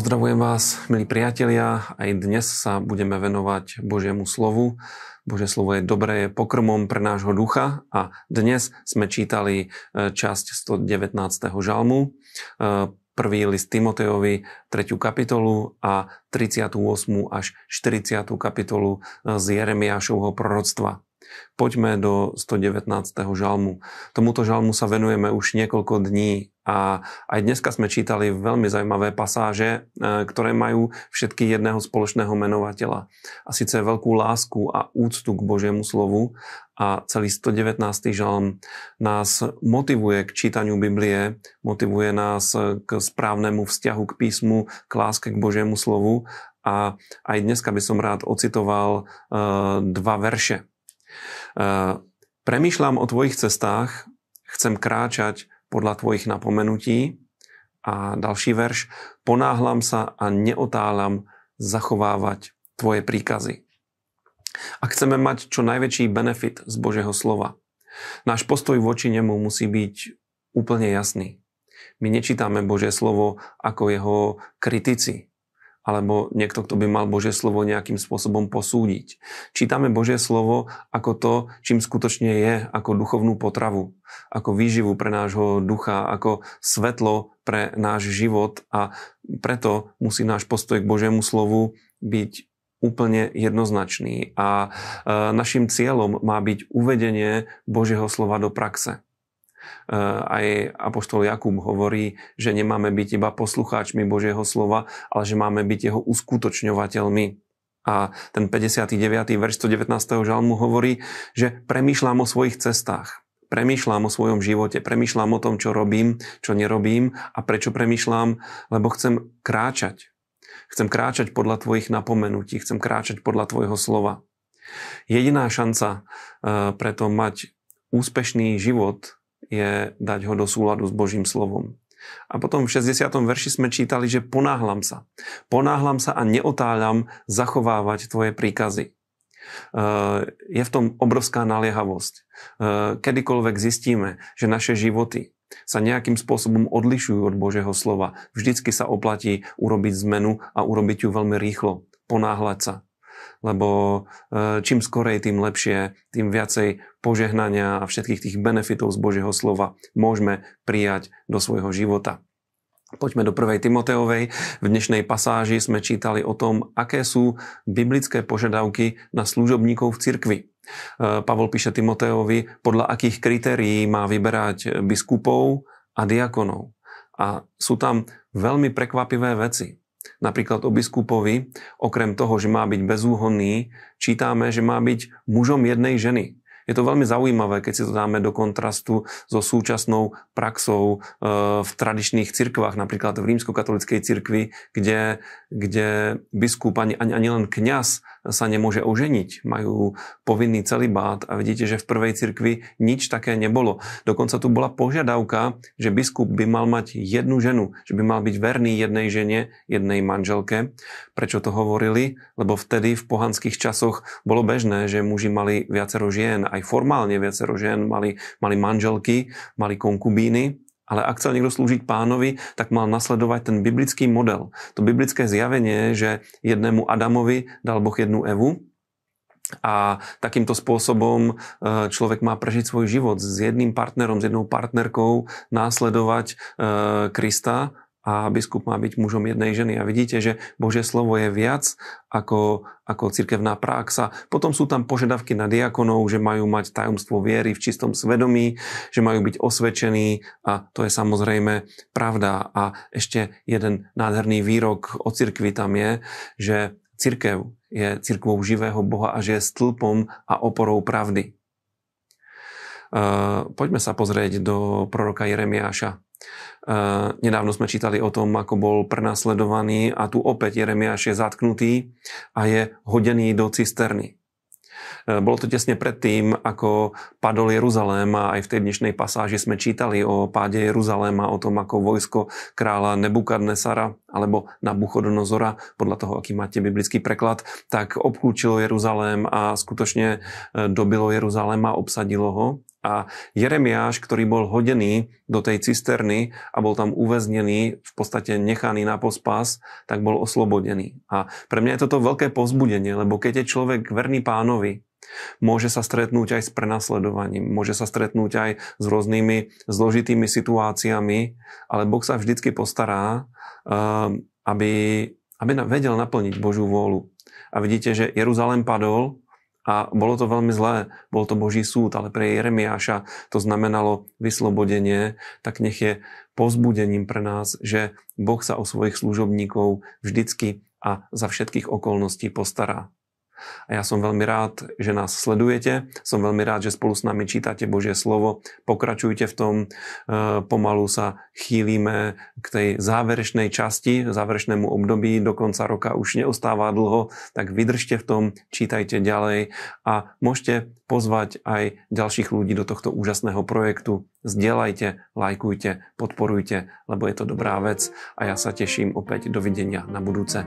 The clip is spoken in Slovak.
Pozdravujem vás, milí priatelia. Aj dnes sa budeme venovať Božiemu slovu. Božie slovo je dobré, je pokrmom pre nášho ducha a dnes sme čítali e, časť 119. žalmu, e, prvý list Timotejovi, 3. kapitolu a 38. až 40. kapitolu e, z Jeremiášovho proroctva. Poďme do 119. žalmu. Tomuto žalmu sa venujeme už niekoľko dní a aj dneska sme čítali veľmi zaujímavé pasáže, e, ktoré majú všetky jedného spoločného menovateľa. A síce veľkú lásku a úctu k Božiemu slovu a celý 119. žalm nás motivuje k čítaniu Biblie, motivuje nás k správnemu vzťahu k písmu, k láske k Božiemu slovu a aj dneska by som rád ocitoval uh, dva verše. Premýšľam o tvojich cestách, chcem kráčať podľa tvojich napomenutí. A další verš, ponáhlam sa a neotáľam zachovávať tvoje príkazy. A chceme mať čo najväčší benefit z Božieho slova. Náš postoj voči nemu musí byť úplne jasný. My nečítame Božie slovo ako jeho kritici, alebo niekto, kto by mal Božie slovo nejakým spôsobom posúdiť. Čítame Božie slovo ako to, čím skutočne je, ako duchovnú potravu, ako výživu pre nášho ducha, ako svetlo pre náš život a preto musí náš postoj k Božiemu slovu byť úplne jednoznačný a e, našim cieľom má byť uvedenie Božieho slova do praxe. Eh, aj Apoštol Jakub hovorí, že nemáme byť iba poslucháčmi Božieho slova, ale že máme byť jeho uskutočňovateľmi. A ten 59. verš 119. žalmu hovorí, že premýšľam o svojich cestách. Premýšľam o svojom živote, premýšľam o tom, čo robím, čo nerobím a prečo premýšľam, lebo chcem kráčať. Chcem kráčať podľa tvojich napomenutí, chcem kráčať podľa tvojho slova. Jediná šanca eh, preto mať úspešný život je dať ho do súladu s Božím slovom. A potom v 60. verši sme čítali, že ponáhlam sa. Ponáhlam sa a neotáľam zachovávať tvoje príkazy. Je v tom obrovská naliehavosť. Kedykoľvek zistíme, že naše životy sa nejakým spôsobom odlišujú od Božieho slova, vždycky sa oplatí urobiť zmenu a urobiť ju veľmi rýchlo. Ponáhľať sa lebo e, čím skorej, tým lepšie, tým viacej požehnania a všetkých tých benefitov z Božieho slova môžeme prijať do svojho života. Poďme do 1. Timoteovej. V dnešnej pasáži sme čítali o tom, aké sú biblické požiadavky na služobníkov v cirkvi. E, Pavol píše Timoteovi, podľa akých kritérií má vyberať biskupov a diakonov. A sú tam veľmi prekvapivé veci. Napríklad o biskupovi, okrem toho, že má byť bezúhonný, čítame, že má byť mužom jednej ženy. Je to veľmi zaujímavé, keď si to dáme do kontrastu so súčasnou praxou e, v tradičných cirkvách, napríklad v rímskokatolickej cirkvi, kde, kde biskup ani, ani, ani len kňaz sa nemôže oženiť. Majú povinný celibát a vidíte, že v prvej cirkvi nič také nebolo. Dokonca tu bola požiadavka, že biskup by mal mať jednu ženu, že by mal byť verný jednej žene, jednej manželke. Prečo to hovorili? Lebo vtedy v pohanských časoch bolo bežné, že muži mali viacero žien, aj formálne viacero žien mali, mali manželky, mali konkubíny ale ak chcel niekto slúžiť pánovi, tak mal nasledovať ten biblický model. To biblické zjavenie, že jednému Adamovi dal Boh jednu Evu, a takýmto spôsobom e, človek má prežiť svoj život s jedným partnerom, s jednou partnerkou, následovať e, Krista a biskup má byť mužom jednej ženy. A vidíte, že Božie slovo je viac ako, ako cirkevná praxa. Potom sú tam požiadavky na diakonov, že majú mať tajomstvo viery v čistom svedomí, že majú byť osvedčení a to je samozrejme pravda. A ešte jeden nádherný výrok o cirkvi tam je, že cirkev je cirkvou živého Boha a že je stĺpom a oporou pravdy. Uh, poďme sa pozrieť do proroka Jeremiáša. Nedávno sme čítali o tom, ako bol prenasledovaný a tu opäť Jeremiáš je zatknutý a je hodený do cisterny. Bolo to tesne predtým, ako padol Jeruzalém a aj v tej dnešnej pasáži sme čítali o páde Jeruzaléma, o tom, ako vojsko kráľa Nebukadnesara alebo Nabuchodonozora, podľa toho, aký máte biblický preklad, tak obklúčilo Jeruzalém a skutočne dobilo Jeruzalém a obsadilo ho A Jeremiáš, ktorý bol hodený do tej cisterny a bol tam uväznený, v podstate nechaný na pospas, tak bol oslobodený. A pre mňa je toto veľké pozbudenie, lebo keď je človek verný pánovi, môže sa stretnúť aj s prenasledovaním, môže sa stretnúť aj s rôznymi zložitými situáciami, ale Boh sa vždycky postará, ehm, aby, aby vedel naplniť Božú vôľu. A vidíte, že Jeruzalém padol, a bolo to veľmi zlé, bol to Boží súd, ale pre Jeremiáša to znamenalo vyslobodenie, tak nech je pozbudením pre nás, že Boh sa o svojich služobníkov vždycky a za všetkých okolností postará. A ja som veľmi rád, že nás sledujete. Som veľmi rád, že spolu s nami čítate Božie slovo. Pokračujte v tom. E, pomalu sa chýlime k tej záverečnej časti, záverečnému období. Do konca roka už neostáva dlho, tak vydržte v tom, čítajte ďalej a môžete pozvať aj ďalších ľudí do tohto úžasného projektu. Zdieľajte, lajkujte, podporujte, lebo je to dobrá vec a ja sa teším opäť dovidenia na budúce.